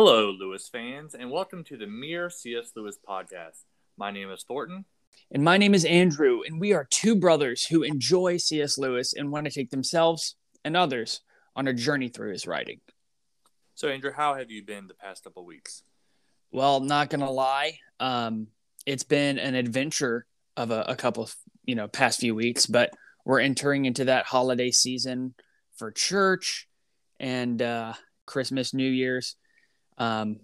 Hello, Lewis fans, and welcome to the Mere C.S. Lewis podcast. My name is Thornton. And my name is Andrew, and we are two brothers who enjoy C.S. Lewis and want to take themselves and others on a journey through his writing. So, Andrew, how have you been the past couple weeks? Well, not gonna lie, um, it's been an adventure of a, a couple of you know past few weeks, but we're entering into that holiday season for church and uh, Christmas, New Year's. Um,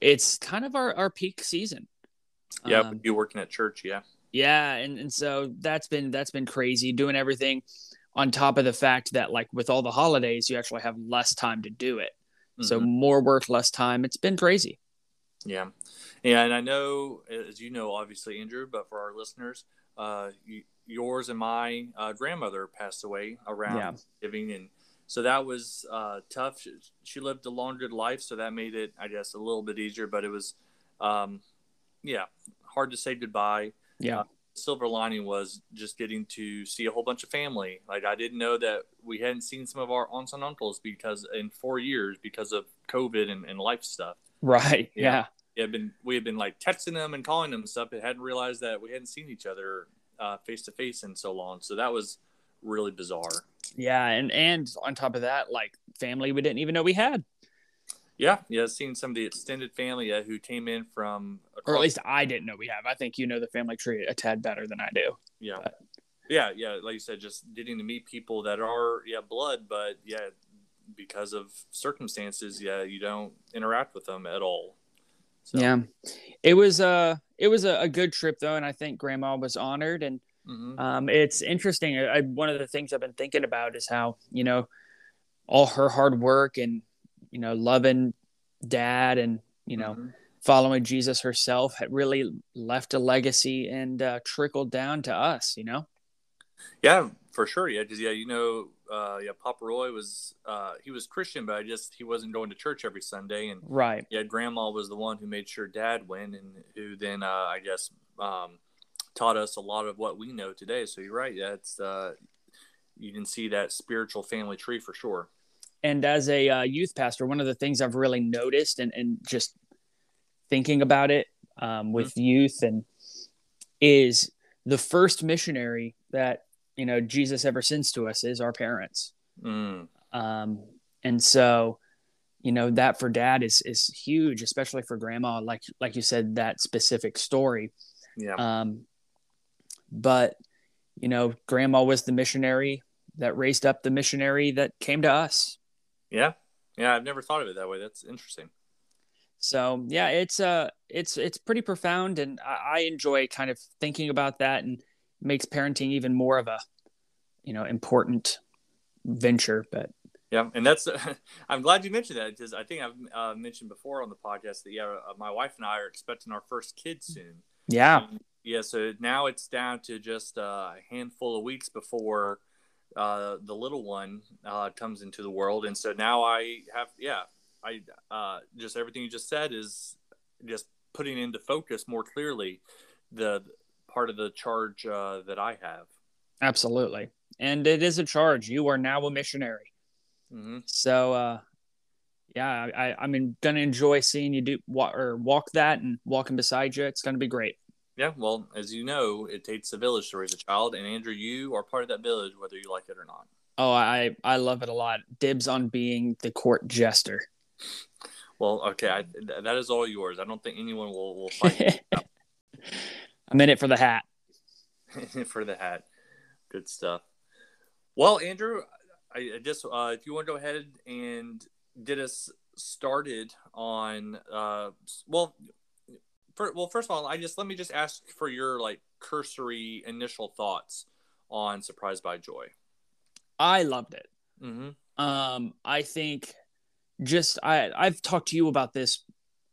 it's kind of our, our peak season. Yeah, Um, you working at church, yeah. yeah, and, and so that's been that's been crazy doing everything on top of the fact that like with all the holidays you actually have less time to do it. So Mhm. more work, less time. It's been crazy. yeah, yeah, and I know, as you know, obviously, Andrew, but for our listeners, uh, you, yours and my uh, grandmother passed away around Yeah. Thanksgiving, and so that was uh, tough. She, she lived a longer life, so that made it, I guess, a little bit easier. But it was, um, yeah, hard to say goodbye. Yeah. silver lining was just getting to see a whole bunch of family. Like I didn't know that we hadn't seen some of our aunts and uncles because in four years because of COVID and, and life stuff. Right. Yeah. Yeah. We had been we had been like texting them and calling them and stuff, but hadn't realized that we hadn't seen each other face to face in so long. So that was really bizarre. Yeah. And and on top of that, like family we didn't even know we had. Yeah, yeah, seeing some of the extended family uh, who came in from Or at least I didn't know we have. I think you know the family tree a tad better than I do. Yeah. But- Yeah, yeah, like you said, just getting to meet people that are yeah blood, but yeah, because of circumstances, yeah, you don't interact with them at all. So, Yeah. It was uh it was a, a good trip though, and I think grandma was honored and mhm. Um, it's interesting. I, one of the things I've been thinking about is how you know all her hard work and you know loving dad and you know Mhm. following Jesus herself had really left a legacy and uh, trickled down to us. You know. yeah, for sure, yeah, because yeah, you know, uh, yeah, Papa Roy was uh, he was Christian, but I just he wasn't going to church every Sunday, and Right. yeah, Grandma was the one who made sure Dad went, and who then uh, I guess um, taught us a lot of what we know today. So you're right, That's uh, you can see that spiritual family tree for sure. And as a uh, youth pastor, one of the things I've really noticed and, and just thinking about it um, with youth and is the first missionary that you know Jesus ever sends to us is our parents. Mm. um, and so you know that for dad is is huge especially for grandma like like you said that specific story Yeah. um, but you know grandma was the missionary that raised up the missionary that came to us Yeah, yeah, I've never thought of it that way. That's interesting. so yeah it's uh it's it's pretty profound and I, I enjoy kind of thinking about that and makes parenting even more of a you know important venture but Yeah, and that's I'm glad you mentioned that because I think I've uh, mentioned before on the podcast that yeah, uh, my wife and I are expecting our first kid soon. yeah And, yeah, so now it's down to just a handful of weeks before uh, the little one uh, comes into the world, and so now I have yeah, I uh, just everything you just said is just putting into focus more clearly the part of the charge uh, that I have. absolutely and it is a charge you are now a missionary hmm So uh yeah, I I'm gonna enjoy seeing you do walk or walk that and walking beside you. It's gonna be great. Yeah, well, as you know, it takes a village to raise a child, and Andrew, you are part of that village, whether you like it or not. Oh, I I love it a lot. Dibs on being the court jester. Well, okay, I, th- that is all yours. I don't think anyone will will fight I'm in it for the hat. for the hat. Good stuff. Well, Andrew, I, I just uh, if you want to go ahead and get us started on uh, well, for, well, first of all, I just let me just ask for your like cursory initial thoughts on Surprised by Joy. I loved it. Mm-hmm. Um, I think just I I've talked to you about this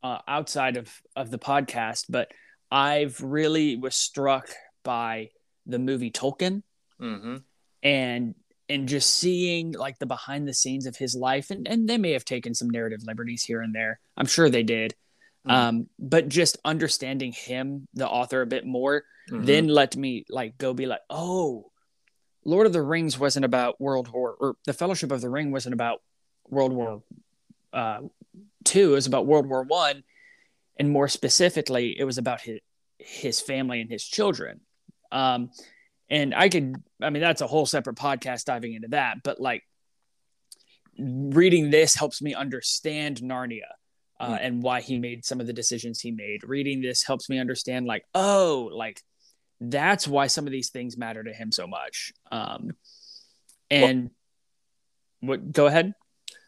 uh, outside of of the podcast, but I've really was struck by the movie Tolkien. Mm-hmm. and and just seeing like the behind the scenes of his life and and they may have taken some narrative liberties here and there i'm sure they did Mhm. um but just understanding him the author a bit more Mhm. then let me like go be like oh lord of the rings wasn't about world war or the fellowship of the ring wasn't about world war uh II. It was about World War One, and more specifically, it was about his his family and his children. Um, and I could, I mean, that's a whole separate podcast diving into that. But like, reading this helps me understand Narnia. Uh, mm. and why he made some of the decisions he made. Reading this helps me understand, like, oh, like that's why some of these things matter to him so much. Um, and well, what? Go ahead.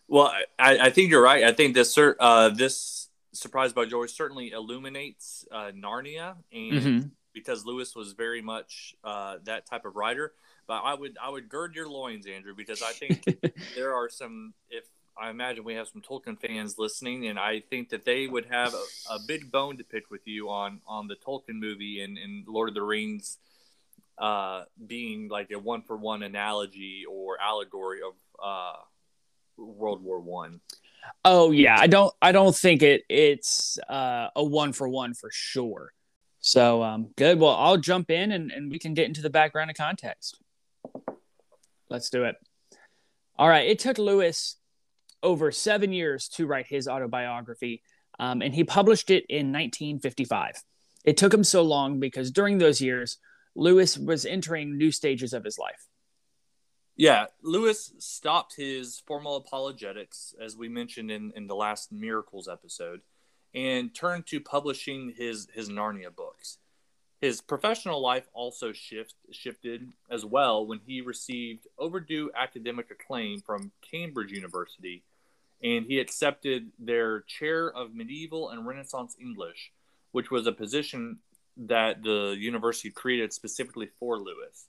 Well, I, I think you're right. I think this uh, this Surprised by Joy certainly illuminates uh, Narnia, and mm-hmm. because Lewis was very much uh, that type of writer. But I would I would gird your loins, Andrew, because I think there are some. If I imagine we have some Tolkien fans listening, and I think that they would have a, a big bone to pick with you on on the Tolkien movie and, and Lord of the Rings uh, being like a one for one analogy or allegory of uh, World War One. Oh yeah, I don't I don't think it it's uh, a one for one for sure. So um, good. Well, I'll jump in and, and we can get into the background and context. Let's do it. All right. It took Lewis over seven years to write his autobiography, um, and he published it in 1955. It took him so long because during those years, Lewis was entering new stages of his life. Yeah, Lewis stopped his formal apologetics, as we mentioned in, in the last Miracles episode, and turned to publishing his, his Narnia books. His professional life also shift, shifted as well when he received overdue academic acclaim from Cambridge University, and he accepted their chair of medieval and Renaissance English, which was a position that the university created specifically for Lewis.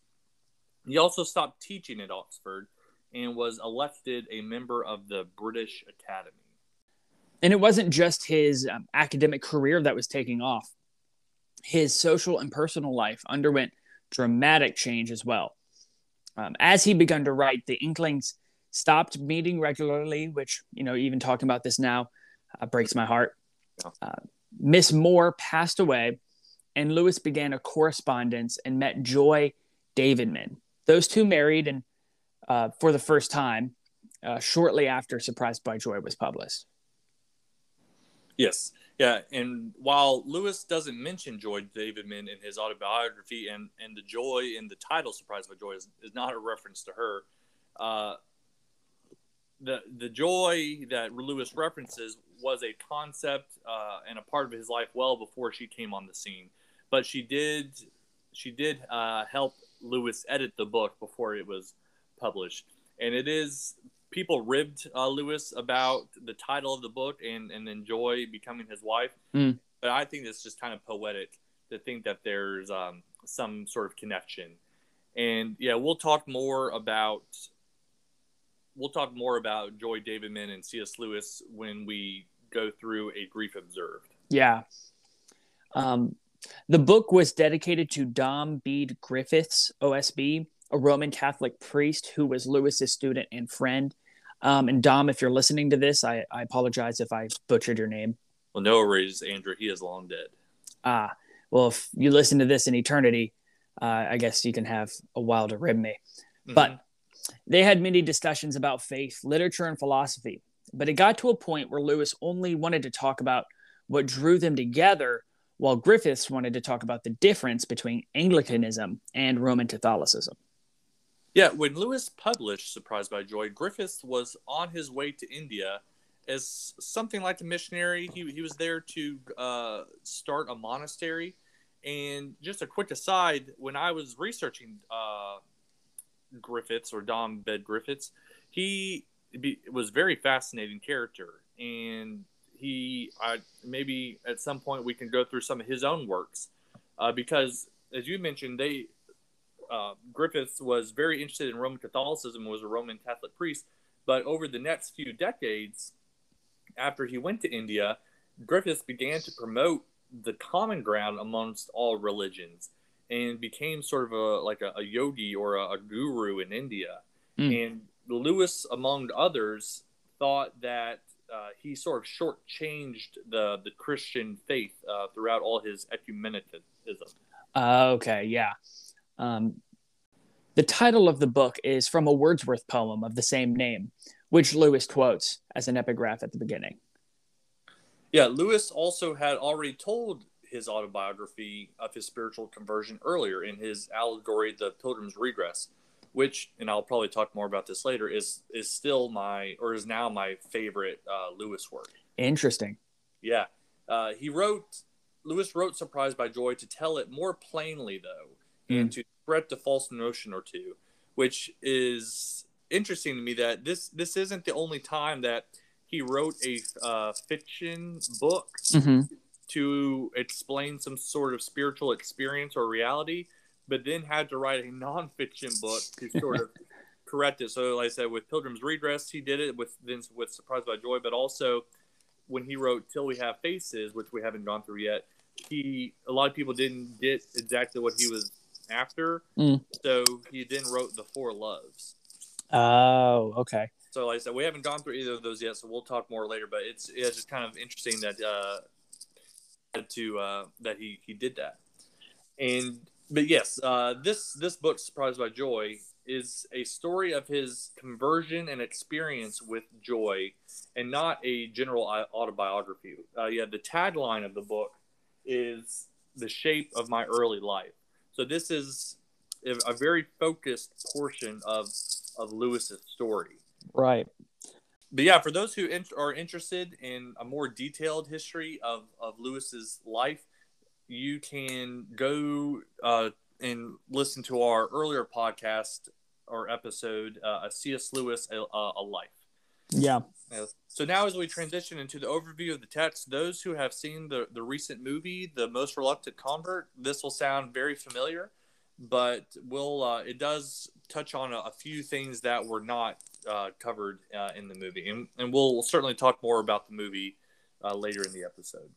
He also stopped teaching at Oxford and was elected a member of the British Academy. And it wasn't just his um, academic career that was taking off, his social and personal life underwent dramatic change as well. Um, as he began to write, the Inklings stopped meeting regularly, which, you know, even talking about this now uh, breaks my heart. Uh, Miss Moore passed away, and Lewis began a correspondence and met Joy Davidman, those two married and uh, for the first time uh, shortly after Surprised by Joy was published. Yes. Yeah. And while Lewis doesn't mention Joy Davidman in his autobiography, and, and the joy in the title Surprised by Joy is, is not a reference to her, uh, the, the joy that Lewis references was a concept uh, and a part of his life well before she came on the scene. But she did she did uh, help Lewis edit the book before it was published, and it is people ribbed uh, Lewis about the title of the book and and enjoy becoming his wife. Mm. But I think it's just kind of poetic to think that there's um, some sort of connection. And yeah, we'll talk more about we'll talk more about Joy Davidman and C.S. Lewis when we go through a grief observed. Yeah. Um, the book was dedicated to Dom Bede Griffiths, OSB, a Roman Catholic priest who was Lewis's student and friend. Um, and Dom, if you're listening to this, I, I apologize if I butchered your name. Well, no worries, Andrew. He is long dead. Ah, well, if you listen to this in eternity, uh, I guess you can have a while to rib me. Mm-hmm. But they had many discussions about faith, literature, and philosophy. But it got to a point where Lewis only wanted to talk about what drew them together while Griffiths wanted to talk about the difference between Anglicanism and Roman Catholicism. Yeah, when Lewis published Surprised by Joy, Griffiths was on his way to India as something like a missionary. He, he was there to uh, start a monastery. And just a quick aside, when I was researching uh, Griffiths or Dom Bed Griffiths, he be, was very fascinating character. And he I, maybe at some point we can go through some of his own works uh, because as you mentioned they uh, griffiths was very interested in roman catholicism was a roman catholic priest but over the next few decades after he went to india griffiths began to promote the common ground amongst all religions and became sort of a like a, a yogi or a, a, guru in india mm. and lewis among others thought that uh, he sort of shortchanged the the Christian faith uh, throughout all his ecumenicism. Uh, okay, yeah. Um, the title of the book is from a Wordsworth poem of the same name, which Lewis quotes as an epigraph at the beginning. Yeah, Lewis also had already told his autobiography of his spiritual conversion earlier in his allegory, The Pilgrim's Regress, which, and I'll probably talk more about this later, is is still my or is now my favorite uh, Lewis work. Interesting. Yeah, uh, he wrote Lewis wrote "Surprised by Joy" to tell it more plainly, though, mm. and to spread a false notion or two, which is interesting to me. That this this isn't the only time that he wrote a uh, fiction book mm-hmm. To explain some sort of spiritual experience or reality, but then had to write a nonfiction book to sort of correct it. So, like I said, with Pilgrim's Regress, he did it with then with Surprised by Joy, but also when he wrote Till We Have Faces, which we haven't gone through yet, he a lot of people didn't get exactly what he was after, mm. so he then wrote The Four Loves. Oh, okay. So, like I said, we haven't gone through either of those yet, so we'll talk more later. But it's it's just kind of interesting that uh, to uh, that he he did that, and but yes, uh, this this book, Surprised by Joy, is a story of his conversion and experience with joy, and not a general autobiography. Uh, yeah, the tagline of the book is the shape of my early life. So this is a very focused portion of of Lewis's story. Right. But yeah, for those who in- are interested in a more detailed history of of Lewis's life, you can go uh, and listen to our earlier podcast or episode, uh, C.S. Lewis, a, a Life. Yeah. So now, as we transition into the overview of the text, those who have seen the, the recent movie, The Most Reluctant Convert, this will sound very familiar, but we'll uh, it does touch on a, a, few things that were not uh, covered uh, in the movie, and, and we'll certainly talk more about the movie uh, later in the episode.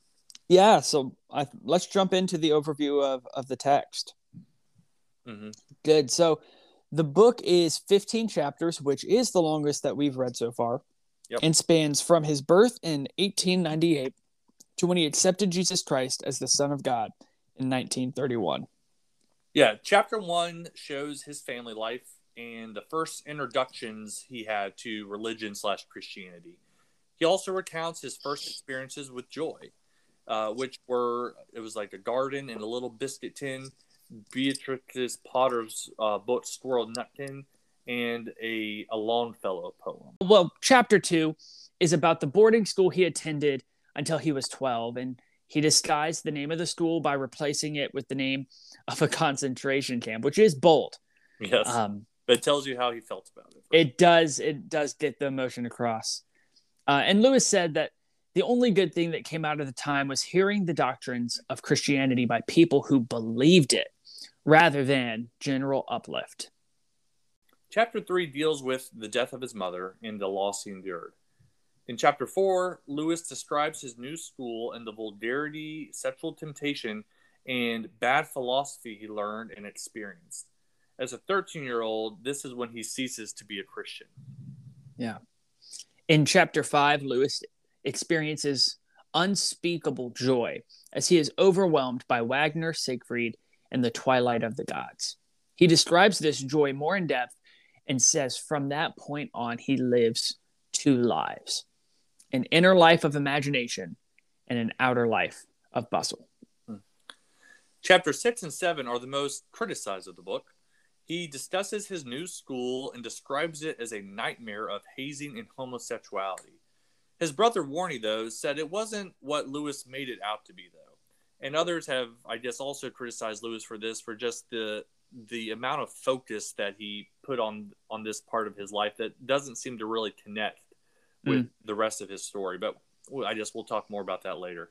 Yeah, so I, let's jump into the overview of, of the text. Mm-hmm. Good. So the book is 15 chapters, which is the longest that we've read so far, yep. and spans from his birth in 1898 to when he accepted Jesus Christ as the Son of God in 1931. Yeah, chapter one shows his family life and the first introductions he had to religion slash Christianity. He also recounts his first experiences with joy, uh, which were it was like a garden and a little biscuit tin Beatrix Potter's uh, book Squirrel Nutkin and a, a Longfellow poem. Well, chapter two is about the boarding school he attended until he was 12, and he disguised the name of the school by replacing it with the name of a concentration camp, which is bold. Yes. Um, but it tells you how he felt about it. It does. It does get the emotion across. Uh, and Lewis said that the only good thing that came out of the time was hearing the doctrines of Christianity by people who believed it rather than general uplift. Chapter 3 deals with the death of his mother and the loss he endured. In chapter 4, Lewis describes his new school and the vulgarity, sexual temptation, and bad philosophy he learned and experienced. As a 13 year old, this is when he ceases to be a Christian. Yeah. In chapter 5, Lewis experiences unspeakable joy as he is overwhelmed by Wagner, Siegfried, and the twilight of the gods. He describes this joy more in depth and says from that point on, he lives two lives an inner life of imagination and an outer life of bustle. Hmm. Chapter 6 and 7 are the most criticized of the book. He discusses his new school and describes it as a nightmare of hazing and homosexuality. His brother Warnie, though, said it wasn't what Lewis made it out to be, though and others have, I guess, also criticized Lewis for this for just the the amount of focus that he put on on this part of his life that doesn't seem to really connect with mm. the rest of his story. But I guess we'll talk more about that later.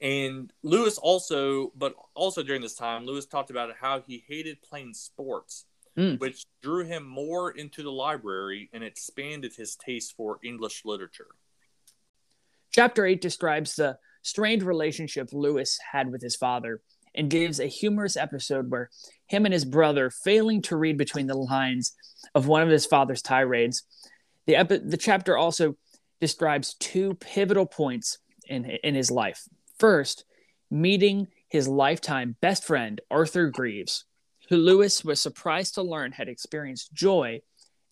And Lewis also, but also during this time, Lewis talked about how he hated playing sports, mm. which drew him more into the library and expanded his taste for English literature. Chapter 8 describes the strained relationship Lewis had with his father and gives a humorous episode where him and his brother, failing to read between the lines of one of his father's tirades, the, epi- the chapter also describes two pivotal points in, in his life. First, meeting his lifetime best friend, Arthur Greeves, who Lewis was surprised to learn had experienced joy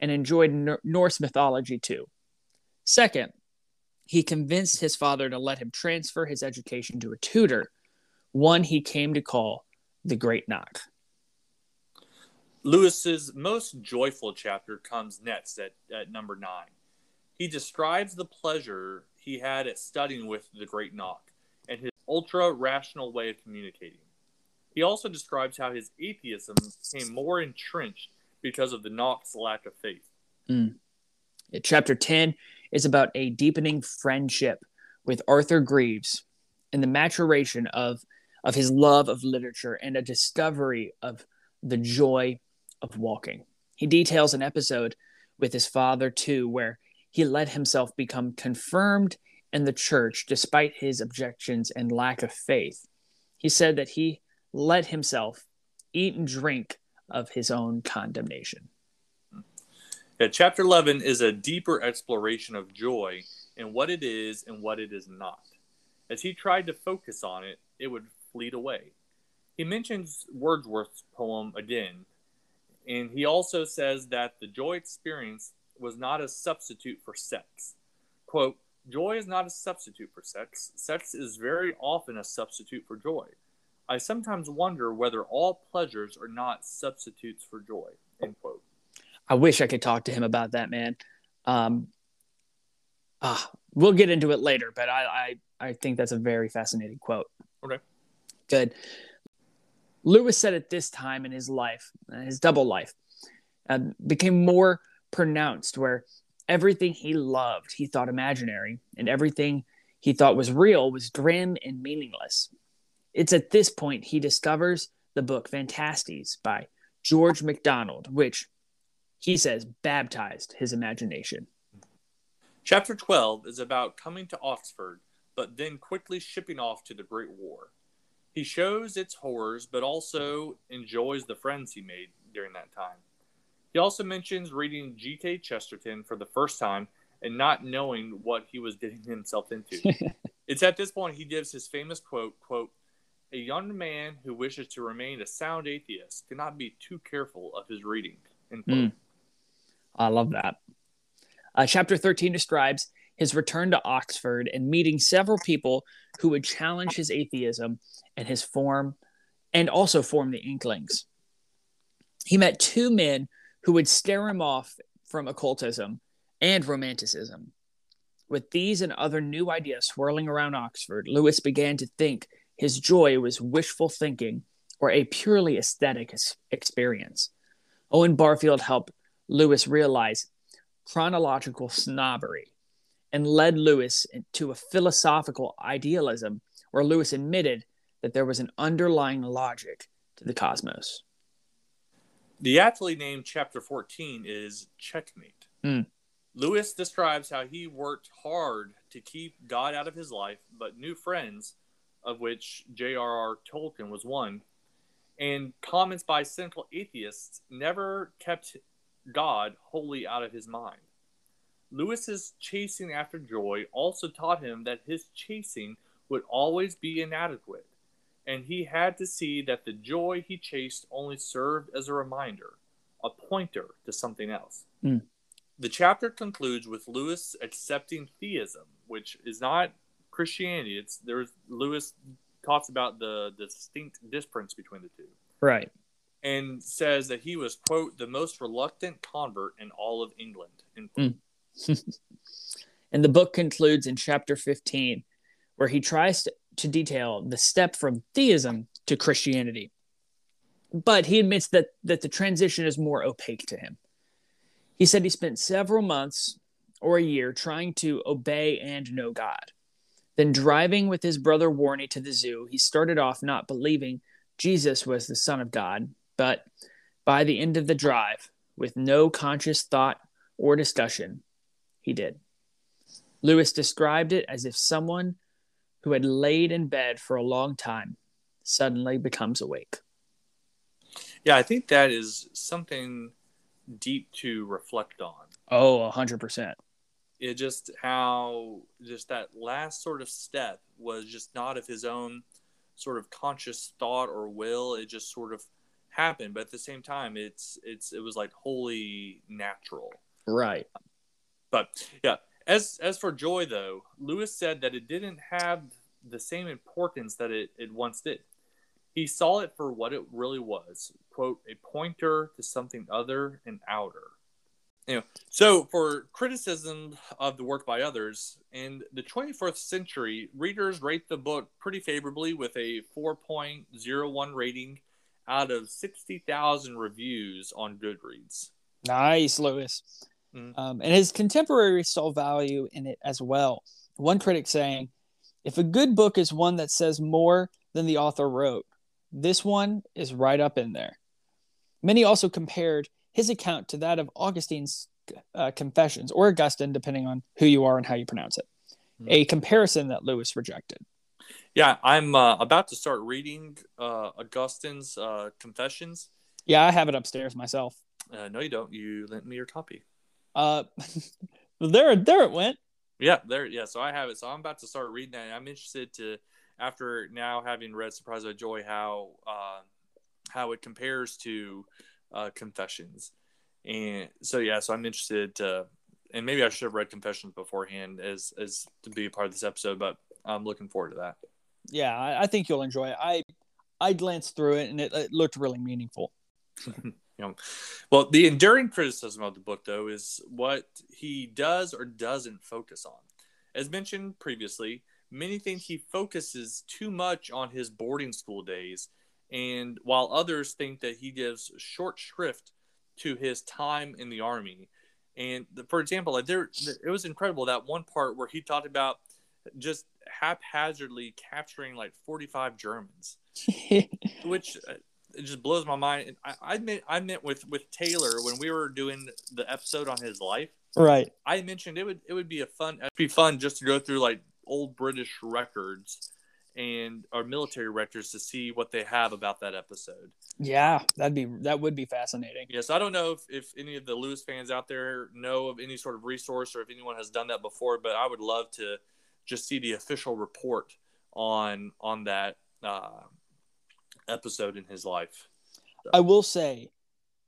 and enjoyed Norse mythology too. Second, he convinced his father to let him transfer his education to a tutor, one he came to call the Great Knock. Lewis's most joyful chapter comes next at, at number nine. He describes the pleasure he had at studying with the Great Knock and his ultra rational way of communicating. He also describes how his atheism became more entrenched because of the Knock's lack of faith. Mm. Chapter 10 is about a deepening friendship with Arthur Greeves and the maturation of, of his love of literature and a discovery of the joy of walking. He details an episode with his father, too, where he let himself become confirmed in the church despite his objections and lack of faith. He said that he let himself eat and drink of his own condemnation. Yeah, chapter 11 is a deeper exploration of joy and what it is and what it is not. As he tried to focus on it, it would fleet away. He mentions Wordsworth's poem again, and he also says that the joy experience was not a substitute for sex. Quote, Joy is not a substitute for sex. Sex is very often a substitute for joy. I sometimes wonder whether all pleasures are not substitutes for joy. End quote. I wish I could talk to him about that, man. Um, uh, we'll get into it later, but I, I, I think that's a very fascinating quote. Okay. Good. Lewis said at this time in his life, his double life, uh, became more pronounced, where everything he loved he thought imaginary, and everything he thought was real was grim and meaningless. It's at this point he discovers the book Phantastes by George MacDonald, which he says baptized his imagination. Chapter 12 is about coming to Oxford, but then quickly shipping off to the Great War. He shows its horrors, but also enjoys the friends he made during that time. He also mentions reading G.K. Chesterton for the first time and not knowing what he was getting himself into. it's at this point he gives his famous quote, quote, a young man who wishes to remain a sound atheist cannot be too careful of his reading. Mm. I love that. Uh, chapter 13 describes his return to Oxford and meeting several people who would challenge his atheism and his form and also form the Inklings. He met two men who would stare him off from occultism and romanticism. With these and other new ideas swirling around Oxford, Lewis began to think his joy was wishful thinking or a purely aesthetic experience. Owen Barfield helped Lewis realize chronological snobbery and led Lewis to a philosophical idealism where Lewis admitted that there was an underlying logic to the cosmos. The aptly named chapter 14 is Checkmate. Mm. Lewis describes how he worked hard to keep God out of his life, but new friends, of which J.R.R. Tolkien was one, and comments by cynical atheists never kept God wholly out of his mind. Lewis's chasing after joy also taught him that his chasing would always be inadequate and he had to see that the joy he chased only served as a reminder, a pointer to something else. Mm. The chapter concludes with Lewis accepting theism, which is not Christianity. It's there's Lewis talks about the, the distinct difference between the two. Right. And says that he was, quote, the most reluctant convert in all of England. Mm. and the book concludes in chapter 15, where he tries to to detail the step from theism to Christianity. But he admits that, that the transition is more opaque to him. He said he spent several months or a year trying to obey and know God. Then, driving with his brother Warnie to the zoo, he started off not believing Jesus was the Son of God, but by the end of the drive, with no conscious thought or discussion, he did. Lewis described it as if someone who had laid in bed for a long time suddenly becomes awake. Yeah, I think that is something deep to reflect on. Oh, 100%. It just how just that last sort of step was just not of his own sort of conscious thought or will. It just sort of happened, but at the same time it's it's it was like wholly natural. Right. But yeah, As as for joy, though, Lewis said that it didn't have the same importance that it, it once did. He saw it for what it really was quote, a pointer to something other and outer. You know, so for criticism of the work by others, in the 21st century, readers rate the book pretty favorably with a 4.01 rating out of 60,000 reviews on Goodreads. Nice, Lewis. Mm-hmm. Um, and his contemporaries saw value in it as well. One critic saying, if a good book is one that says more than the author wrote, this one is right up in there. Many also compared his account to that of Augustine's uh, Confessions, or Augustine, depending on who you are and how you pronounce it. Mm-hmm. A comparison that Lewis rejected. Yeah, I'm uh, about to start reading uh, Augustine's uh, Confessions. Yeah, I have it upstairs myself. Uh, no, you don't. You lent me your copy. Uh, there, there it went. Yeah, there. Yeah, so I have it. So I'm about to start reading that. I'm interested to, after now having read Surprise by Joy, how uh, how it compares to uh, Confessions, and so yeah, so I'm interested to, and maybe I should have read Confessions beforehand as as to be a part of this episode, but I'm looking forward to that. Yeah, I, I think you'll enjoy it. I I glanced through it and it, it looked really meaningful. you know, well, the enduring criticism of the book, though, is what he does or doesn't focus on. As mentioned previously, many think he focuses too much on his boarding school days and while others think that he gives short shrift to his time in the army. And the, for example, like there, it was incredible that one part where he talked about just haphazardly capturing like 45 Germans, which uh, it just blows my mind. I, I meant I meant with with Taylor when we were doing the episode on his life. Right. I mentioned it would it would be a fun it'd be fun just to go through like old British records and our military records to see what they have about that episode. Yeah, that'd be that would be fascinating. Yes, I don't know if, if any of the Lewis fans out there know of any sort of resource or if anyone has done that before, but I would love to just see the official report on on that uh, episode in his life. So. I will say,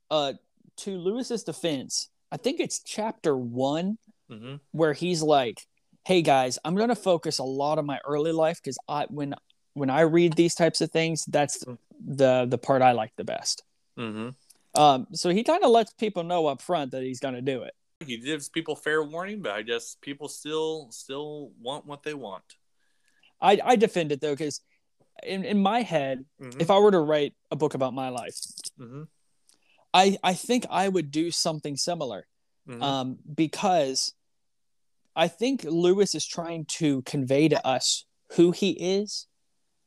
uh, to Lewis's defense, I think it's chapter one mm-hmm. where he's like, hey guys, I'm going to focus a lot on my early life because I when when I read these types of things, that's mm. the the part I like the best. Mm-hmm. Um, so he kind of lets people know up front that he's going to do it. He gives people fair warning, but I guess people still still want what they want. I I defend it though because in in my head, mm-hmm. if I were to write a book about my life, mm-hmm. I I think I would do something similar, mm-hmm. um, because I think Lewis is trying to convey to us who he is.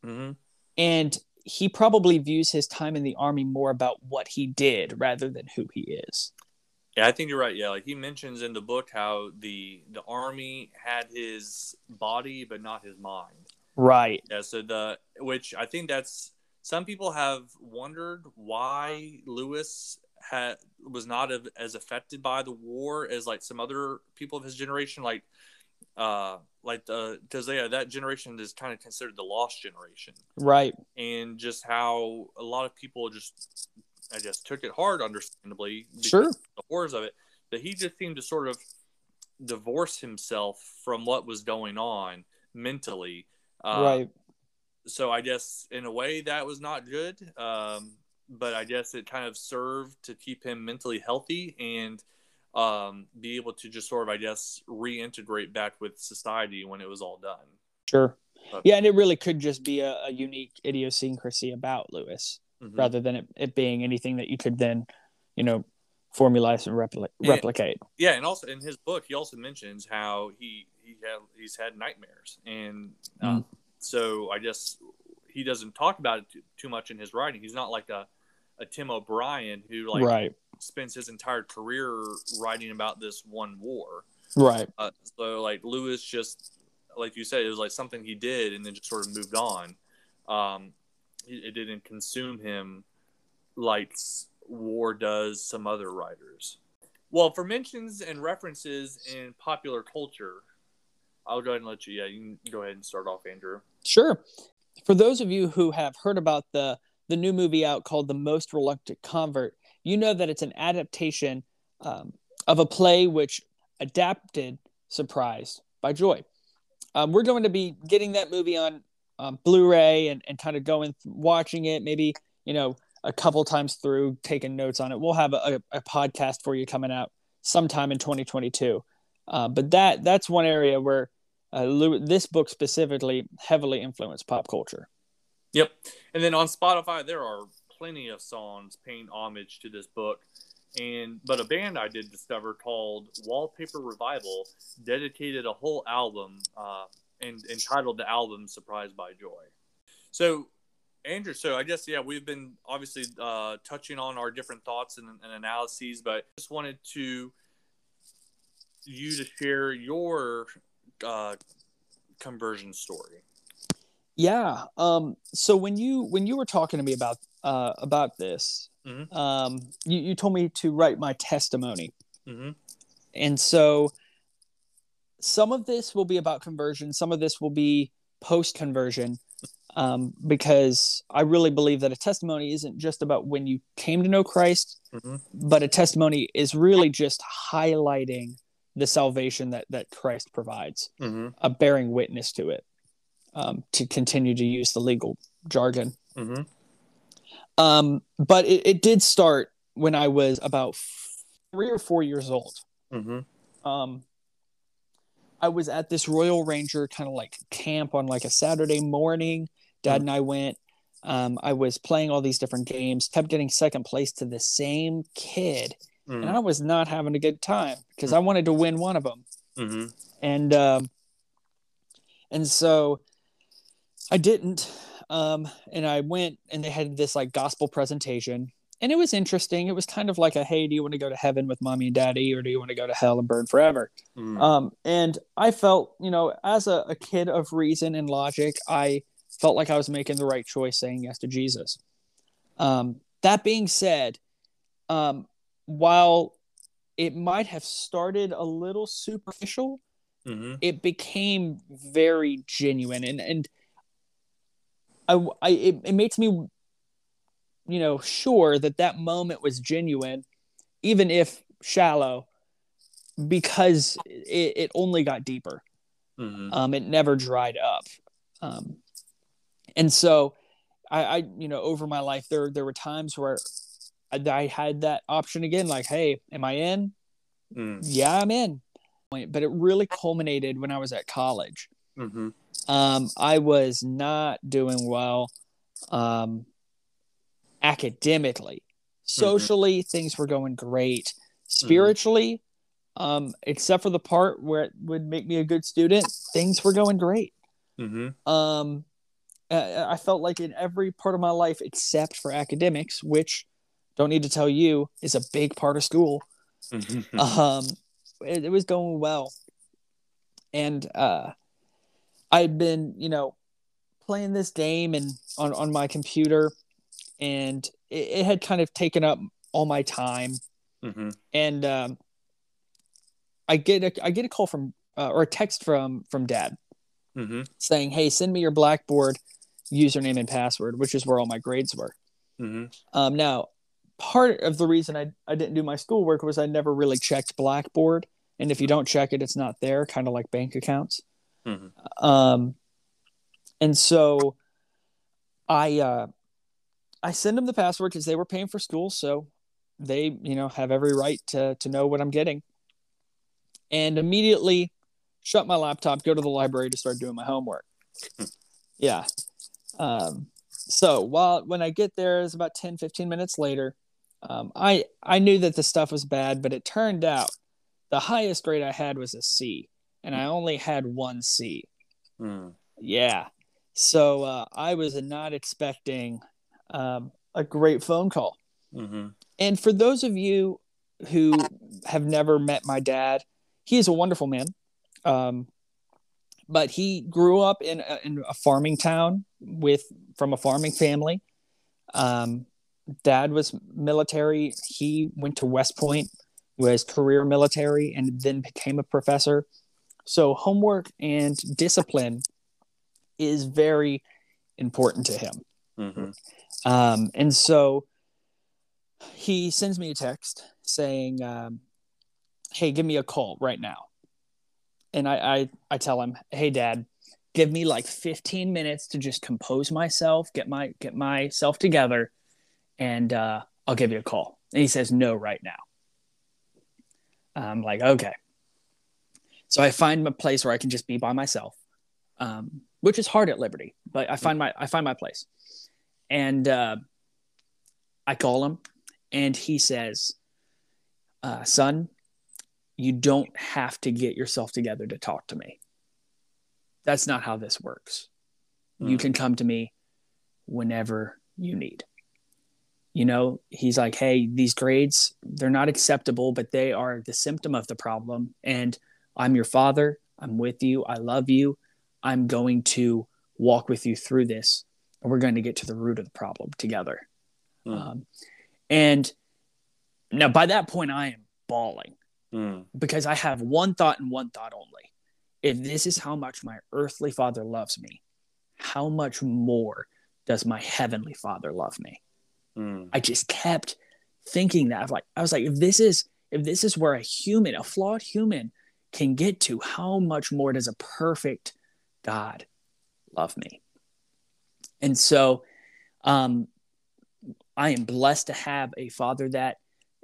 Mm-hmm. And he probably views his time in the army more about what he did rather than who he is. Yeah, I think you're right. Yeah, like he mentions in the book how the the army had his body but not his mind. Right. Yeah, so the which I think that's some people have wondered why Lewis had was not as affected by the war as like some other people of his generation, like uh like the because yeah that generation is kind of considered the lost generation, right? And just how a lot of people just I guess took it hard, understandably, sure, the horrors of it. That he just seemed to sort of divorce himself from what was going on mentally, uh, right? So I guess in a way that was not good. Um, but I guess it kind of served to keep him mentally healthy and um, be able to just sort of, I guess, reintegrate back with society when it was all done. Sure. But, yeah, and it really could just be a, a unique idiosyncrasy about Lewis mm-hmm. rather than it, it, being anything that you could then, you know, formalize and repli- replicate. And, yeah, and also in his book, he also mentions how he he had he's had nightmares, and mm. so I guess he doesn't talk about it too, too much in his writing. He's not like a a Tim O'Brien who like right. spends his entire career writing about this one war. Right. Uh, so like Lewis just like you said, it was like something he did and then just sort of moved on. Um, it, it didn't consume him like war does some other writers. Well, for mentions and references in popular culture, I'll go ahead and let you. Yeah, you can go ahead and start off, Andrew. Sure. For those of you who have heard about the the new movie out called The Most Reluctant Convert, you know that it's an adaptation um, of a play which adapted surprised by joy. Um, we're going to be getting that movie on um, Blu-ray and, and kind of going watching it, maybe you know a couple times through, taking notes on it. We'll have a, a podcast for you coming out sometime in 2022. Uh, but that that's one area where uh, this book specifically heavily influenced pop culture. Yep, and then on Spotify there are plenty of songs paying homage to this book. And but a band I did discover called Wallpaper Revival dedicated a whole album uh, and entitled the album "Surprised by Joy." So, Andrew, so I guess yeah, we've been obviously uh, touching on our different thoughts and, and analyses, but just wanted to you to share your uh, conversion story. Yeah. Um, so when you when you were talking to me about uh, about this, mm-hmm. um, you, you told me to write my testimony, mm-hmm. and so some of this will be about conversion. Some of this will be post conversion, um, because I really believe that a testimony isn't just about when you came to know Christ, mm-hmm. but a testimony is really just highlighting the salvation that that Christ provides, mm-hmm. a bearing witness to it, um, to continue to use the legal jargon. Mm-hmm. Um, but it, it did start when I was about three or four years old. Mm-hmm. Um, I was at this Royal Ranger kind of like camp on like a Saturday morning. Dad and I went. Um, I was playing all these different games, kept getting second place to the same kid mm. and I was not having a good time because. I wanted to win one of them, mm-hmm. and um, and so I didn't. Um, and I went and they had this like gospel presentation, and it was interesting. It was kind of like a hey, do you want to go to heaven with mommy and daddy, or do you want to go to hell and burn forever? Mm. Um, and I felt, you know, as a, a kid of reason and logic, I felt like I was making the right choice saying yes to Jesus. Um, that being said, um, while it might have started a little superficial, mm-hmm. it became very genuine, and and I, I it, it makes me, you know, sure that that moment was genuine, even if shallow, because it, it only got deeper. Mm-hmm. Um, it never dried up, um, and so I, I, you know, over my life there there were times where I had that option again. Like, hey, am I in? Mm. Yeah, I'm in. But it really culminated when I was at college. Mm-hmm. Um, I was not doing well um, academically. Mm-hmm. Socially, mm-hmm. things were going great. Mm-hmm. Spiritually, mm-hmm. um, except for the part where it would make me a good student, things were going great. Mm-hmm. Um, I felt like in every part of my life except for academics, which don't need to tell you is a big part of school. um, it, it, was going well, and uh, I'd been, you know, playing this game and on on my computer, and it, it had kind of taken up all my time, mm-hmm. and um, I get a I get a call from uh, or a text from from dad mm-hmm. saying, "Hey, send me your Blackboard username and password," which is where all my grades were. Mm-hmm. Um, now part of the reason I, I didn't do my schoolwork was I never really checked Blackboard. And if you don't check it, it's not there, kind of like bank accounts. Mm-hmm. Um, and so I uh, I send them the password because they were paying for school, so they you know have every right to to know what I'm getting. And immediately shut my laptop, go to the library to start doing my homework. Hmm. yeah. Um, so while when I get there, it's about 10, 15 minutes later. Um, I I knew that the stuff was bad, but it turned out the highest grade I had was a C, and I only had one C. Mm. Yeah, so uh, I was not expecting um, a great phone call. Mm-hmm. And for those of you who have never met my dad, he is a wonderful man. Um, but he grew up in a, in a farming town with from a farming family. Um, dad was military. He went to West Point, was career military, and then became a professor. So homework and discipline is very important to him. Mm-hmm. Um, and so he sends me a text saying, um, "Hey, give me a call right now." and I, I I tell him, "Hey, Dad, give me like 15 minutes to just compose myself, get my get myself together, and uh, I'll give you a call." And he says, "No, right now." I'm like, "Okay." So I find a place where I can just be by myself, um, which is hard at Liberty, but I find my I find my place, and uh, I call him, and he says, uh, "Son, you don't have to get yourself together to talk to me. That's not how this works. Mm. You hmm. can come to me whenever you need. You know, he's like, hey, these grades, they're not acceptable, but they are the symptom of the problem. And I'm your father. I'm with you. I love you. I'm going to walk with you through this. And we're going to get to the root of the problem together. Mm. Um, and now, by that point, I am bawling mm. because I have one thought and one thought only. If this is how much my earthly father loves me, how much more does my heavenly father love me? Mm. I just kept thinking that. Like I was like, if this is if this is where a human, a flawed human, can get to, how much more does a perfect God love me? And so, um, I am blessed to have a father that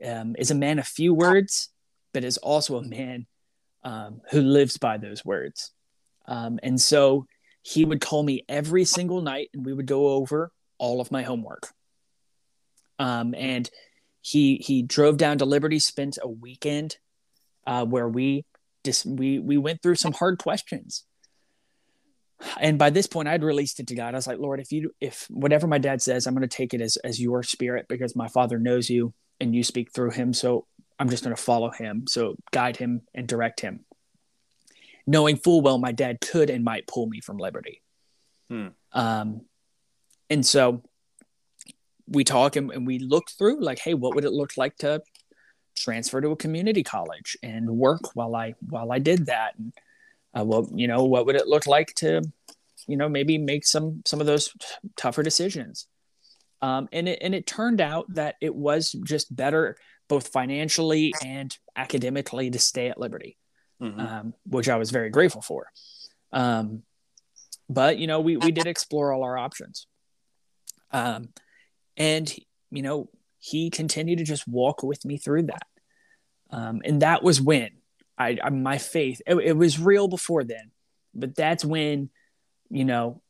um, is a man of few words, but is also a man um, who lives by those words. Um, and so he would call me every single night and we would go over all of my homework. Um, and he he drove down to Liberty, spent a weekend uh, where we just we we went through some hard questions. And by this point, I'd released it to God. I was like, Lord, if you if whatever my dad says, I'm going to take it as as your spirit because my father knows you and you speak through him. So I'm just going to follow him. So guide him and direct him. Knowing full well my dad could and might pull me from liberty. Hmm. Um, and so we talk and, and we look through like, hey, what would it look like to transfer to a community college and work while I while I did that? And uh, well, you know, what would it look like to, you know, maybe make some some of those tougher decisions? Um, and it and it turned out that it was just better both financially and academically to stay at Liberty, mm-hmm. um, which I was very grateful for. Um, but you know, we we did explore all our options, um, and you know, he continued to just walk with me through that, um, and that was when I, I my faith it, it was real before then, but that's when you know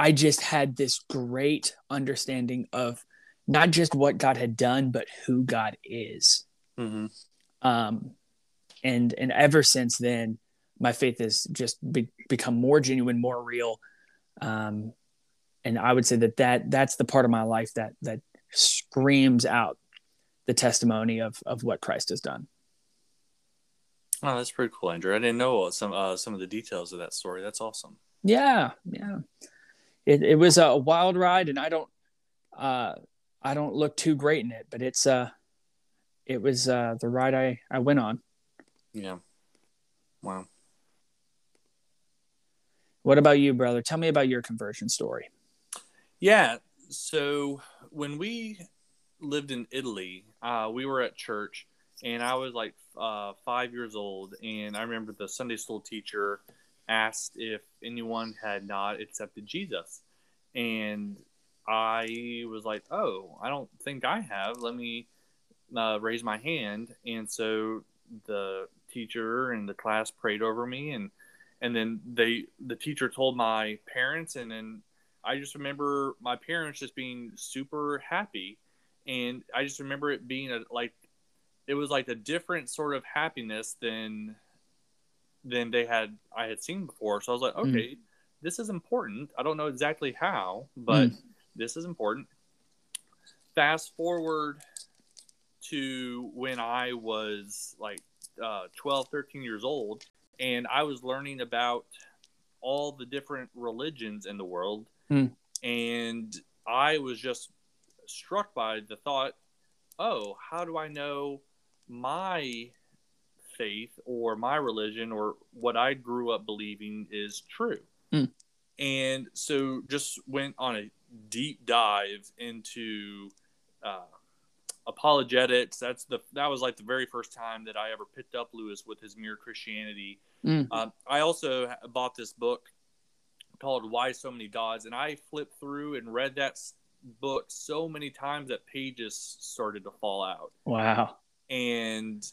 I just had this great understanding of not just what God had done, but who God is. Mm-hmm. Um, and and ever since then, my faith has just be, become more genuine, more real. Um, and I would say that that that's the part of my life that that screams out the testimony of of what Christ has done. Oh, that's pretty cool, Andrew. I didn't know some uh, some of the details of that story. That's awesome. Yeah, yeah. It it was a wild ride, and I don't. Uh, I don't look too great in it, but it's uh it was uh the ride I I went on. Yeah. Wow. What about you, brother? Tell me about your conversion story. Yeah. So when we lived in Italy, uh, we were at church, and I was like uh, five years old, and I remember the Sunday school teacher asked if anyone had not accepted Jesus, and I was like, oh, I don't think I have. Let me uh, raise my hand. And so the teacher and the class prayed over me, and and then they the teacher told my parents, and then I just remember my parents just being super happy, and I just remember it being a like it was like a different sort of happiness than than they had I had seen before. So I was like, hmm. okay, mm. this is important. I don't know exactly how, but mm this is important. Fast forward to when I was like uh, 12, 13 years old, and I was learning about all the different religions in the world. Mm. And I was just struck by the thought, oh, how do I know my faith or my religion or what I grew up believing is true? Mm. And so just went on a deep dive into uh, apologetics. That's the that was like the very first time that I ever picked up Lewis with his mere Christianity. Mm. Um, I also bought this book called Why So Many Gods, and I flipped through and read that book so many times that pages started to fall out. Wow. And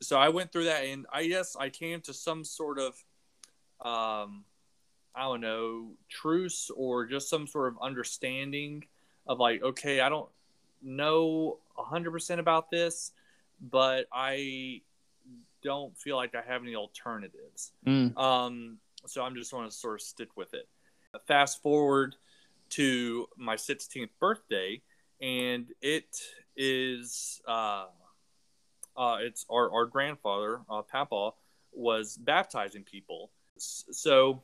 so I went through that, and I guess I came to some sort of, um, I don't know, truce or just some sort of understanding of like, okay, I don't know 100% about this, but I don't feel like I have any alternatives. Mm. Um, so I'm just going to sort of stick with it. Fast forward to my 16th birthday, and it is uh, uh, it's our, our grandfather, uh, Papa, was baptizing people. So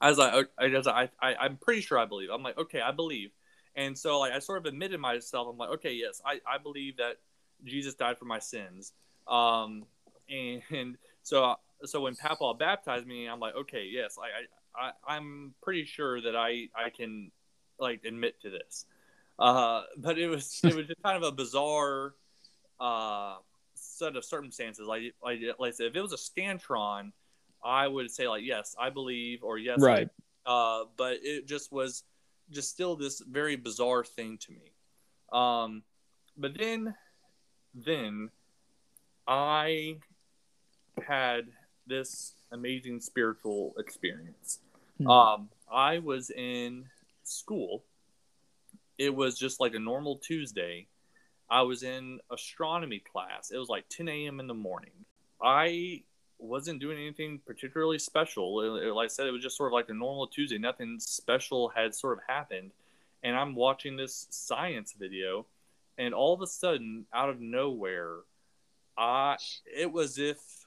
as I as I, I I'm pretty sure I believe. I'm like, okay, I believe. And so like I sort of admitted myself. I'm like, okay, yes, I, I believe that Jesus died for my sins. Um, and, and so so when Papa baptized me, I'm like, okay, yes, I, I, I I'm pretty sure that I I can like admit to this. Uh, but it was it was just kind of a bizarre uh, set of circumstances. Like like like I said, if it was a scantron, I would say like yes, I believe, or yes, Right. uh, but it just was just still this very bizarre thing to me. Um, but then, then I had this amazing spiritual experience. Hmm. Um, I was in school. It was just like a normal Tuesday. I was in astronomy class. It was like 10 a.m. in the morning. I wasn't doing anything particularly special. It- it- like I said, it was just sort of like a normal Tuesday. Nothing special had sort of happened. And I'm watching this science video, and all of a sudden, out of nowhere, I it was if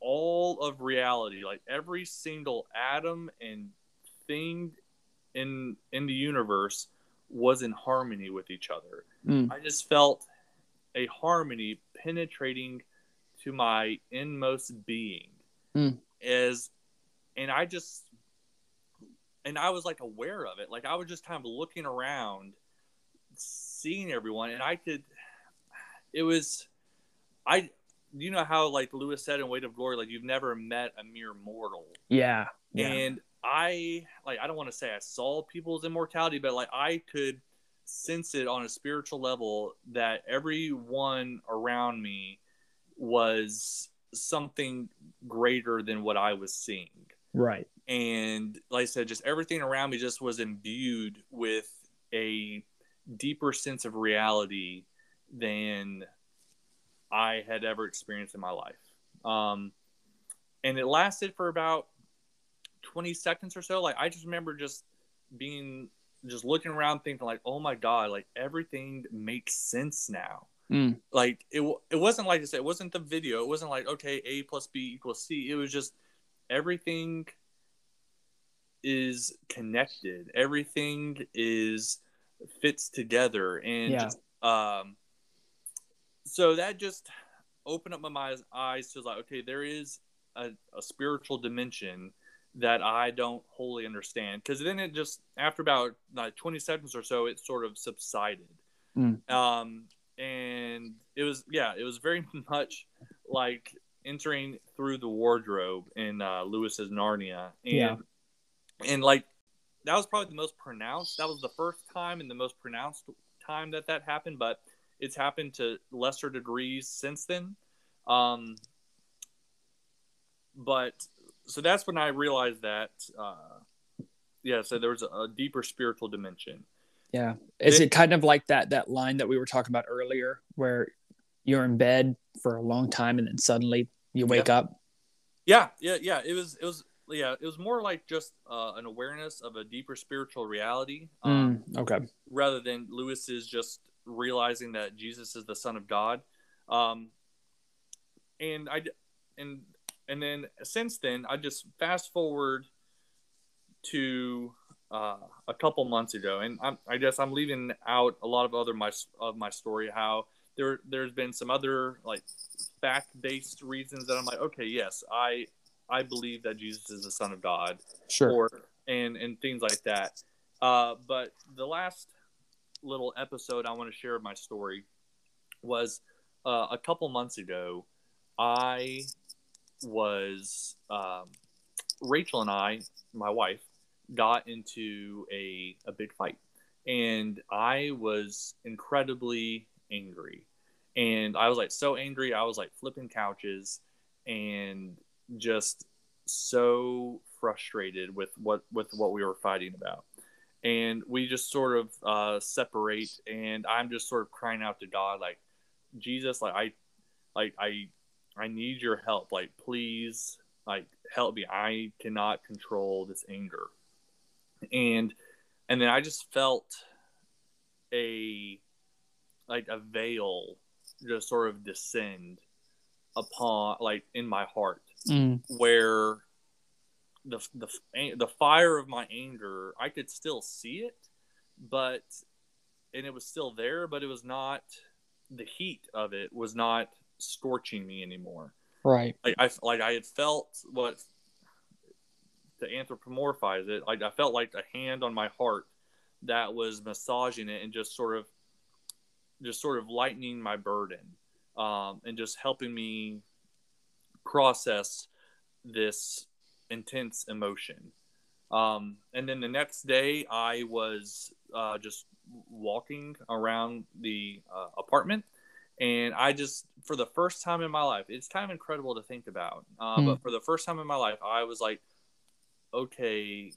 all of reality, like every single atom and thing in in the universe, was in harmony with each other. Mm. I just felt a harmony penetrating to my inmost being Mm. as and I just and I was like aware of it. Like I was just kind of looking around, seeing everyone, and I could it was I you know how like Lewis said in Weight of Glory, like you've never met a mere mortal. Yeah. Yeah. And I like I don't want to say I saw people's immortality, but like I could sense it on a spiritual level that everyone around me was something greater than what I was seeing. right. And like I said, just everything around me just was imbued with a deeper sense of reality than I had ever experienced in my life. Um, and it lasted for about 20 seconds or so. Like, I just remember just being, just looking around thinking, like, oh my God, like everything makes sense now. Mm. Like, it, it wasn't like I said, it wasn't the video. It wasn't like, okay, A plus B equals C. It was just everything is connected, everything is fits together. And Yeah. um, so that just opened up my eyes to like, okay, there is a, a spiritual dimension that I don't wholly understand. Because then it just after about like 20 seconds or so, it sort of subsided. Mm. Um, and it was yeah, it was very much like entering through the wardrobe in uh, Lewis's Narnia. And Yeah. and like that was probably the most pronounced. That was the first time and the most pronounced time that that happened, but it's happened to lesser degrees since then. Um, but so that's when I realized that, uh, yeah, so there was a, a deeper spiritual dimension. Yeah. Is It- it kind of like that that line that we were talking about earlier where you're in bed for a long time and then suddenly you wake up? Yeah, yeah, yeah. It was, it was, yeah, it was more like just uh, an awareness of a deeper spiritual reality, um, Mm, okay. rather than Lewis is just realizing that Jesus is the Son of God. Um, and I, and and then since then, I just fast forward to uh, a couple months ago, and I'm, I guess I'm leaving out a lot of other my of my story. How there there's been some other like fact based reasons that I'm like, okay, yes, I I believe that Jesus is the Son of God Sure. or and and things like that. Uh, but the last little episode I want to share my story was uh, a couple months ago. I was um, Rachel and I, my wife, got into a a big fight, and I was incredibly angry, and I was like so angry. I was like flipping couches, and just so frustrated with what with what we were fighting about and we just sort of uh, separate and i'm just sort of crying out to god like jesus like i like i i need your help. Like please like help me. I cannot control this anger. And and then i just felt a like a veil just sort of descend upon like in my heart Mm. where the the the fire of my anger I could still see it but and it was still there but it was not the heat of it was not scorching me anymore Right. like I like I had felt what to anthropomorphize it like I felt like a hand on my heart that was massaging it and just sort of just sort of lightening my burden um, and just helping me process this intense emotion. Um, and then the next day, I was uh, just walking around the uh, apartment, and I just, for the first time in my life, it's kind of incredible to think about. Uh, Hmm. But for the first time in my life, I was like, okay,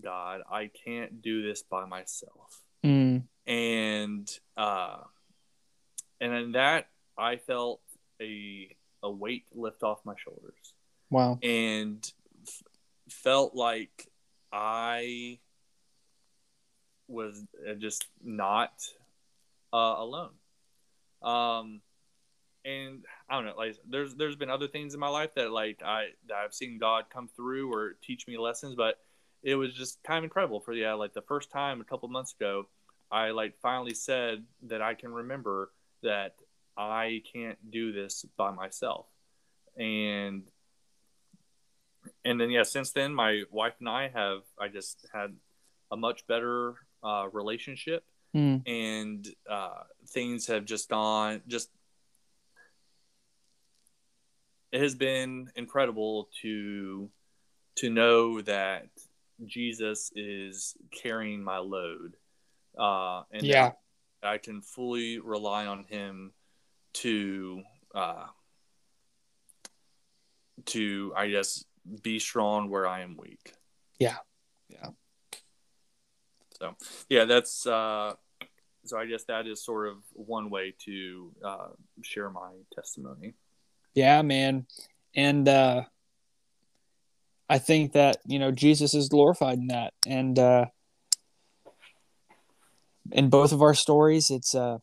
God, I can't do this by myself Mm. and uh, and then that I felt a a weight lift off my shoulders, Wow. and felt like I was uh, just not uh, alone. Um, and I don't know, like there's there's been other things in my life that like I that I've seen God come through or teach me lessons, but it was just kind of incredible for yeah, like the first time a couple months ago, I like finally said that I can remember that I can't do this by myself, and and then yeah, since then my wife and I have I just had a much better uh, relationship Mm. and uh, things have just gone just it has been incredible to to know that jesus is carrying my load uh and Yeah. i can fully rely on him to uh to i guess be strong where i am weak Yeah. Yeah. so yeah that's uh so i guess that is sort of one way to uh share my testimony Yeah, man. And uh I think that, you know, Jesus is glorified in that. And uh in both of our stories, it's uh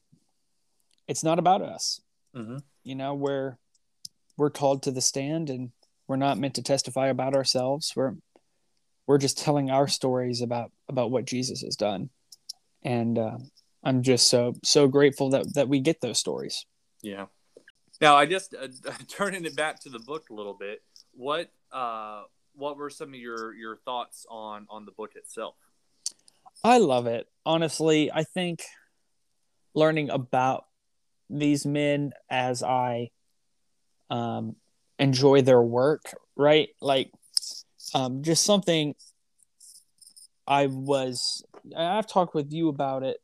it's not about us. mm-hmm. You know, we're we're called to the stand and we're not meant to testify about ourselves. We're we're just telling our stories about about what Jesus has done. And uh, I'm just so so grateful that that we get those stories. Yeah. Now, I just uh, turning it back to the book a little bit. What uh, what were some of your your thoughts on on the book itself? I love it. Honestly, I think learning about these men as I um, enjoy their work, right? Like, um, just something I was, I've talked with you about it.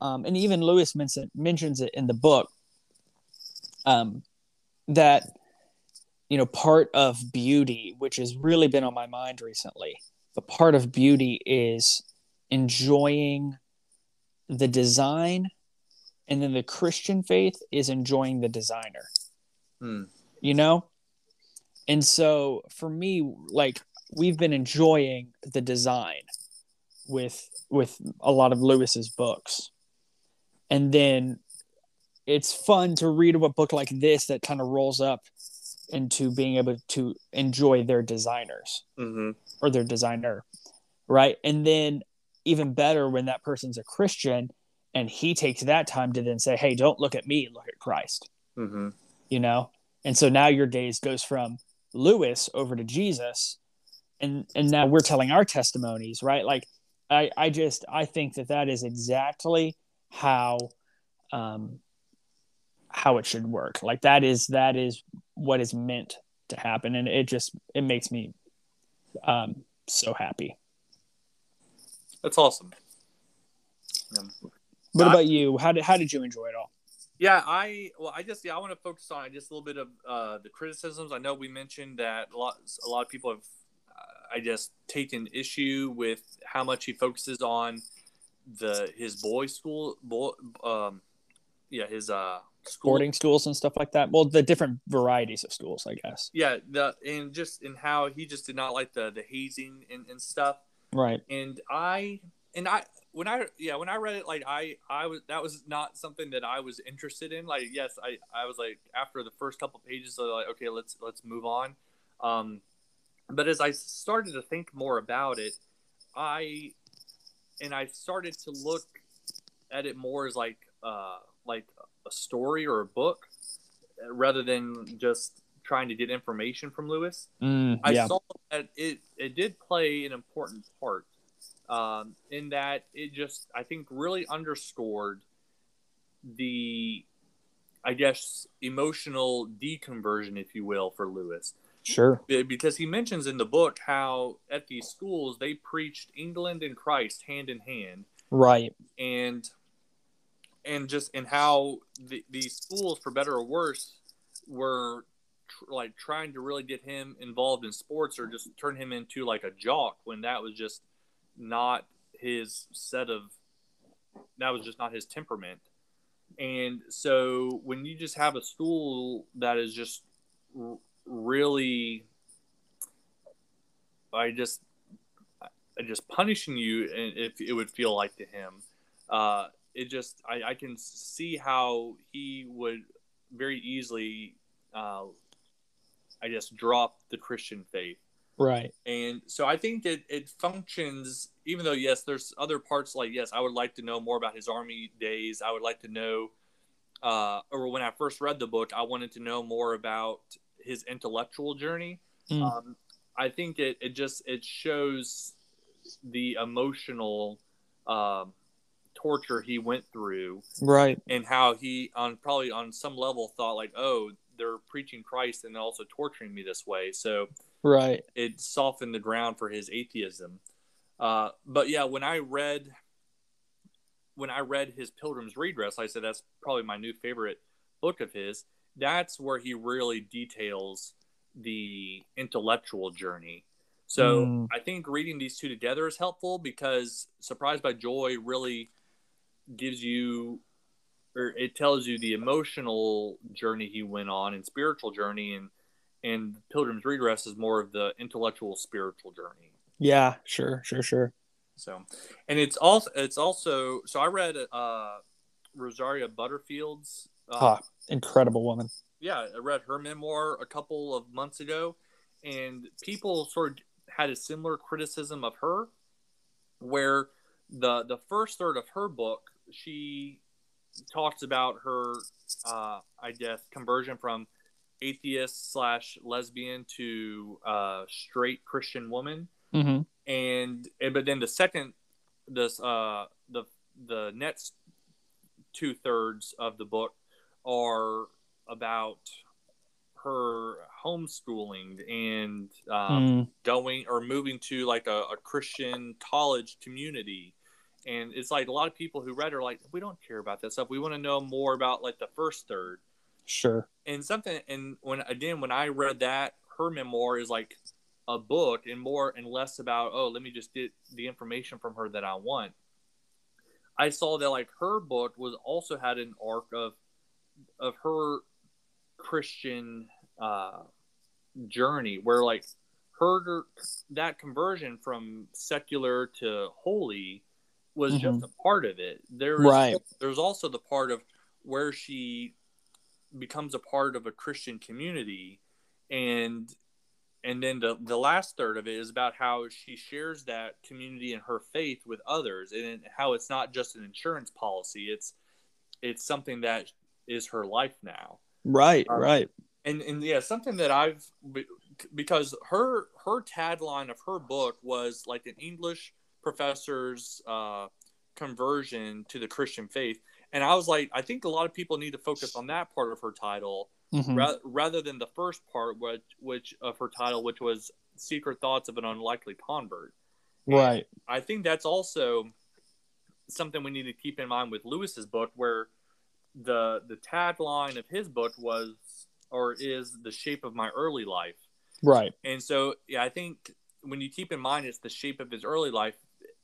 Um, and even Lewis mention, mentions it in the book um, that, you know, part of beauty, which has really been on my mind recently, but part of beauty is enjoying the design and then the christian faith is enjoying the designer Hmm. You know and so for me like we've been enjoying the design with with a lot of lewis's books and then it's fun to read a book like this that kind of rolls up into being able to enjoy their designers Mm-hmm. or their designer, right? And then even better when that person's a Christian and he takes that time to then say, "Hey, don't look at me, look at Christ." Mm-hmm. You know? And so now your days goes from Lewis over to Jesus and and now we're telling our testimonies, right? Like I, I just I think that that is exactly how um how it should work. Like that is that is what is meant to happen and it just it makes me um so happy. That's awesome. What about you? How did how did you enjoy it all? Yeah, I well, I just yeah, I want to focus on just a little bit of uh, the criticisms. I know we mentioned that a lot a lot of people have, uh, I guess, taken issue with how much he focuses on the his boy school, boy, um, yeah, his uh school. boarding schools and stuff like that. Well, the different varieties of schools, I guess. Yeah, the and just in how he just did not like the the hazing and, and stuff. Right. And I and I when I yeah when I read it like I I was that was not something that I was interested in. Like yes, I I was like after the first couple pages, I was like okay let's let's move on. Um, but as I started to think more about it, I and I started to look at it more as like uh like a story or a book rather than just trying to get information from Lewis. Mm, yeah. I saw that it it did play an important part um, in that it just I think really underscored the I guess emotional deconversion, if you will, for Lewis. Sure. Because he mentions in the book how at these schools they preached England and Christ hand in hand. Right. And and just and how the, these schools, for better or worse, were tr- like trying to really get him involved in sports or just turn him into like a jock when that was just not his set of that was just not his temperament. And so when you just have a school that is just r- really I just just punishing you and if it would feel like to him uh, it just I, I can see how he would very easily uh, I guess drop the Christian faith Right. And so I think it, it functions, even though, yes, there's other parts like, yes, I would like to know more about his army days. I would like to know, uh, or when I first read the book, I wanted to know more about his intellectual journey. Mm. Um, I think it, it just, it shows the emotional, uh, torture he went through. Right. And how he, on probably on some level, thought like, oh, they're preaching Christ and also torturing me this way. So, right. it softened the ground for his atheism. Uh, but yeah when i read when i read his Pilgrim's Regress i said that's probably my new favorite book of his. That's where he really details the intellectual journey. So mm. i think reading these two together is helpful because surprised by joy really gives you or it tells you the emotional journey he went on and spiritual journey and and Pilgrim's Regress is more of the intellectual spiritual journey. Yeah, sure, sure, sure. So, and it's also it's also so I read uh Rosaria Butterfield's uh, oh, incredible woman. Yeah, I read her memoir a couple of months ago, and people sort of had a similar criticism of her, where the the first third of her book she talks about her uh, I guess conversion from atheist slash lesbian to uh, straight Christian woman. Mm-hmm. And, and but then the second this uh the the next two thirds of the book are about her homeschooling and um, mm. going or moving to like a, a, Christian college community. And it's like a lot of people who read are like, we don't care about that stuff. We want to know more about like the first third. Sure. And something, and when again, when I read that, her memoir is like a book and more and less about, oh, let me just get the information from her that I want. I saw that like her book was also had an arc of of her Christian uh, journey where like her that conversion from secular to holy was mm-hmm. just a part of it. There was, right. There's also the part of where she becomes a part of a Christian community. And and then the, the last third of it is about how she shares that community and her faith with others and how it's not just an insurance policy. It's it's something that is her life now. Right um, right. and and yeah something that i've because her her tagline of her book was like an english professor's uh, conversion to the Christian faith. And I was like, I think a lot of people need to focus on that part of her title Mhm. ra- rather than the first part, which, which of her title, which was "Secret Thoughts of an Unlikely Convert." Right. I think that's also something we need to keep in mind with Lewis's book, where the the tagline of his book was or is the shape of my early life. Right. And so, yeah, I think when you keep in mind it's the shape of his early life,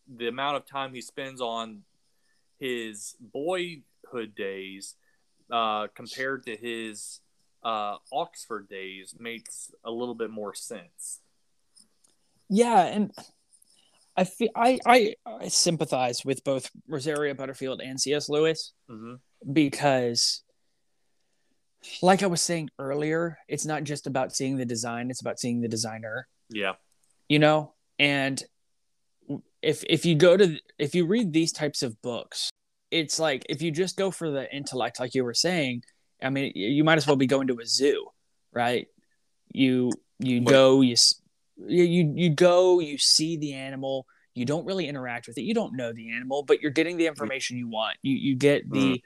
the amount of time he spends on his boyhood days uh, compared to his uh, Oxford days makes a little bit more sense. Yeah, and I feel I, I I sympathize with both Rosaria Butterfield and C.S. Lewis hmm because like I was saying earlier, it's not just about seeing the design, it's about seeing the designer, Yeah. you know? And if if you go to if you read these types of books, it's like if you just go for the intellect like you were saying, I mean, you might as well be going to a zoo, right? You you What- go, you you you you go, you see the animal, you don't really interact with it. You don't know the animal, but you're getting the information you want. You you get the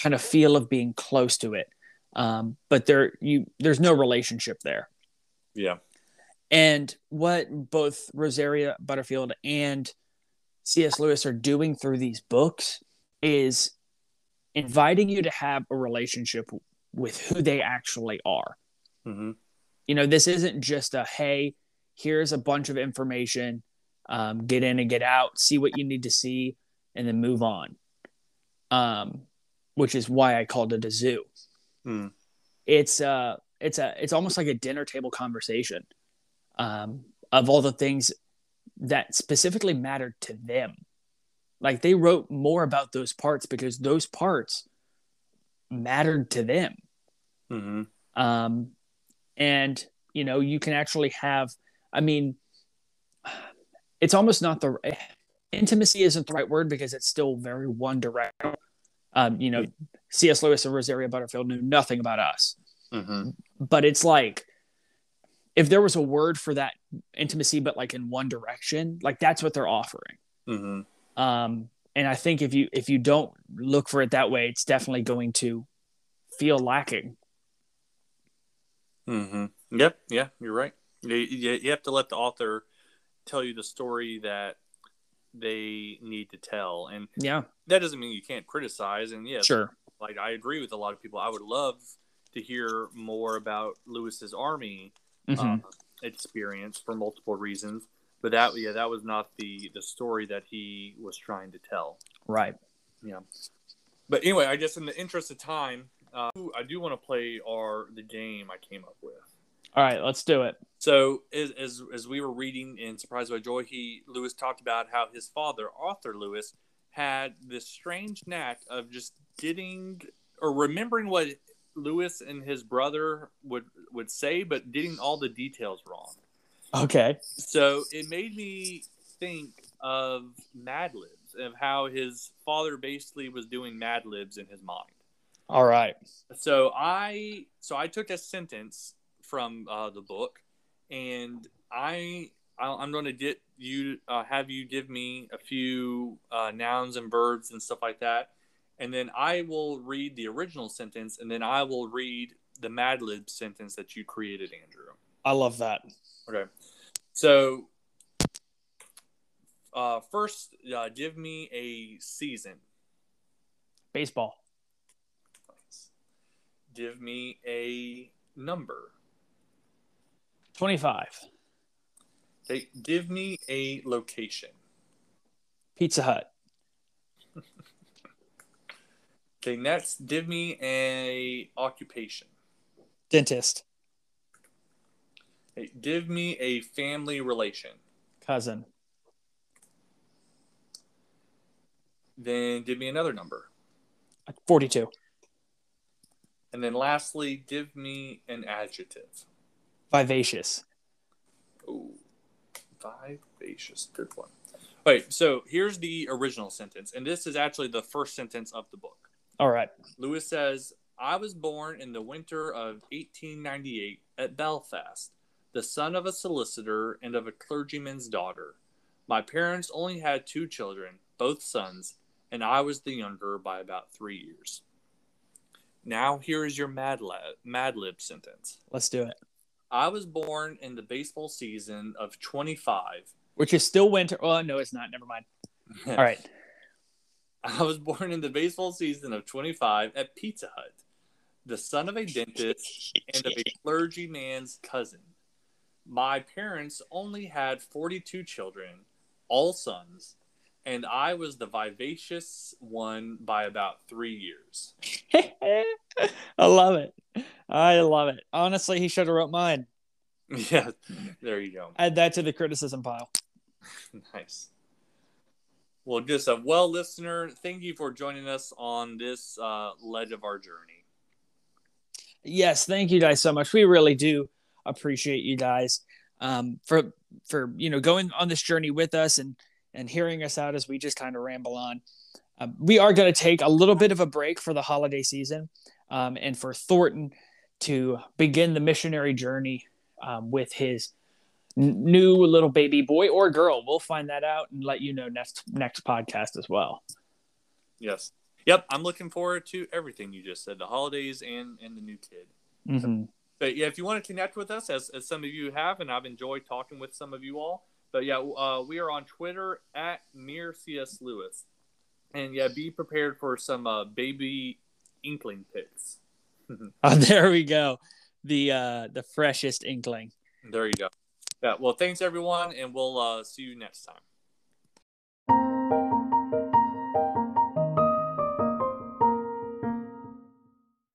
kind of feel of being close to it. Um, but there you there's no relationship there. Yeah. And what both Rosaria Butterfield and C.S. Lewis are doing through these books is inviting you to have a relationship with who they actually are. hmm You know, this isn't just a hey, here's a bunch of information, um, get in and get out, see what you need to see, and then move on. Um, which is why I called it a zoo. Hmm. It's uh it's a it's almost like a dinner table conversation um, of all the things that specifically mattered to them. Like they wrote more about those parts because those parts mattered to them. hmm Um, and you know, you can actually have. I mean, it's almost not the intimacy isn't the right word because it's still very one directional. Um, you know, C.S. Lewis and Rosaria Butterfield knew nothing about us hmm but it's like if there was a word for that intimacy but like in one direction like that's what they're offering hmm um and i think if you if you don't look for it that way it's definitely going to feel lacking Mm-hmm. Yep. Yeah, you're right. You, you, you have to let the author tell you the story that they need to tell, and yeah that doesn't mean you can't criticize. And yeah, sure like I agree with a lot of people. I would love to hear more about Lewis's army Mhm. uh, experience for multiple reasons. But that, yeah, that was not the the story that he was trying to tell. right Yeah. But anyway, I guess in the interest of time, uh, I do want to play our the game I came up with. all right let's do it So as, as as we were reading in Surprised by Joy, he Lewis talked about how his father, Arthur Lewis, had this strange knack of just getting or remembering what Lewis and his brother would would say, but getting all the details wrong. okay So it made me think of Mad Libs of how his father basically was doing Mad Libs in his mind. all right So I so I took a sentence from uh, the book, and I I'm going to get you uh, have you give me a few uh, nouns and verbs and stuff like that, and then I will read the original sentence, and then I will read the Mad Lib sentence that you created, Andrew. i love that Okay, so uh, first, uh, give me a season. baseball Give me a number. 25 Okay, give me a location. pizza hut Okay, next, give me a occupation. dentist Okay, give me a family relation. cousin Then give me another number. 42 And then lastly, give me an adjective. vivacious Ooh, vivacious. Good one. All right, so here's the original sentence, and this is actually the first sentence of the book. All right Lewis says, I was born in the winter of 1898 at Belfast, the son of a solicitor and of a clergyman's daughter. My parents only had two children, both sons, and I was the younger by about three years. Now here is your Mad Lib, Mad Lib sentence. Let's do it. I was born in the baseball season of 25. Which is still winter. Oh no, it's not. Never mind. All right. I was born in the baseball season of 25 at Pizza Hut, the son of a dentist and of a clergyman's cousin. My parents only had 42 children, all sons, and I was the vivacious one by about three years. I love it. I love it. Honestly, he should have wrote mine. Yeah, there you go. Add that to the criticism pile. nice. Well, just a well, listener, thank you for joining us on this uh, ledge of our journey. Yes, thank you guys so much. We really do appreciate you guys um, for for you know going on this journey with us and and hearing us out as we just kind of ramble on. Um, we are going to take a little bit of a break for the holiday season um, and for Thornton to begin the missionary journey um, with his new little baby boy or girl. We'll find that out and let you know next next podcast as well. Yes. Yep. I'm looking forward to everything you just said the holidays and, and the new kid. Mm-hmm. But yeah, if you want to connect with us, as, as some of you have, and I've enjoyed talking with some of you all. But yeah, uh, we are on Twitter at Mere CS Lewis. And yeah, be prepared for some uh, baby inkling pics. oh, there we go. The uh, the freshest inkling. There you go. Yeah. Well, thanks everyone, and we'll uh, see you next time.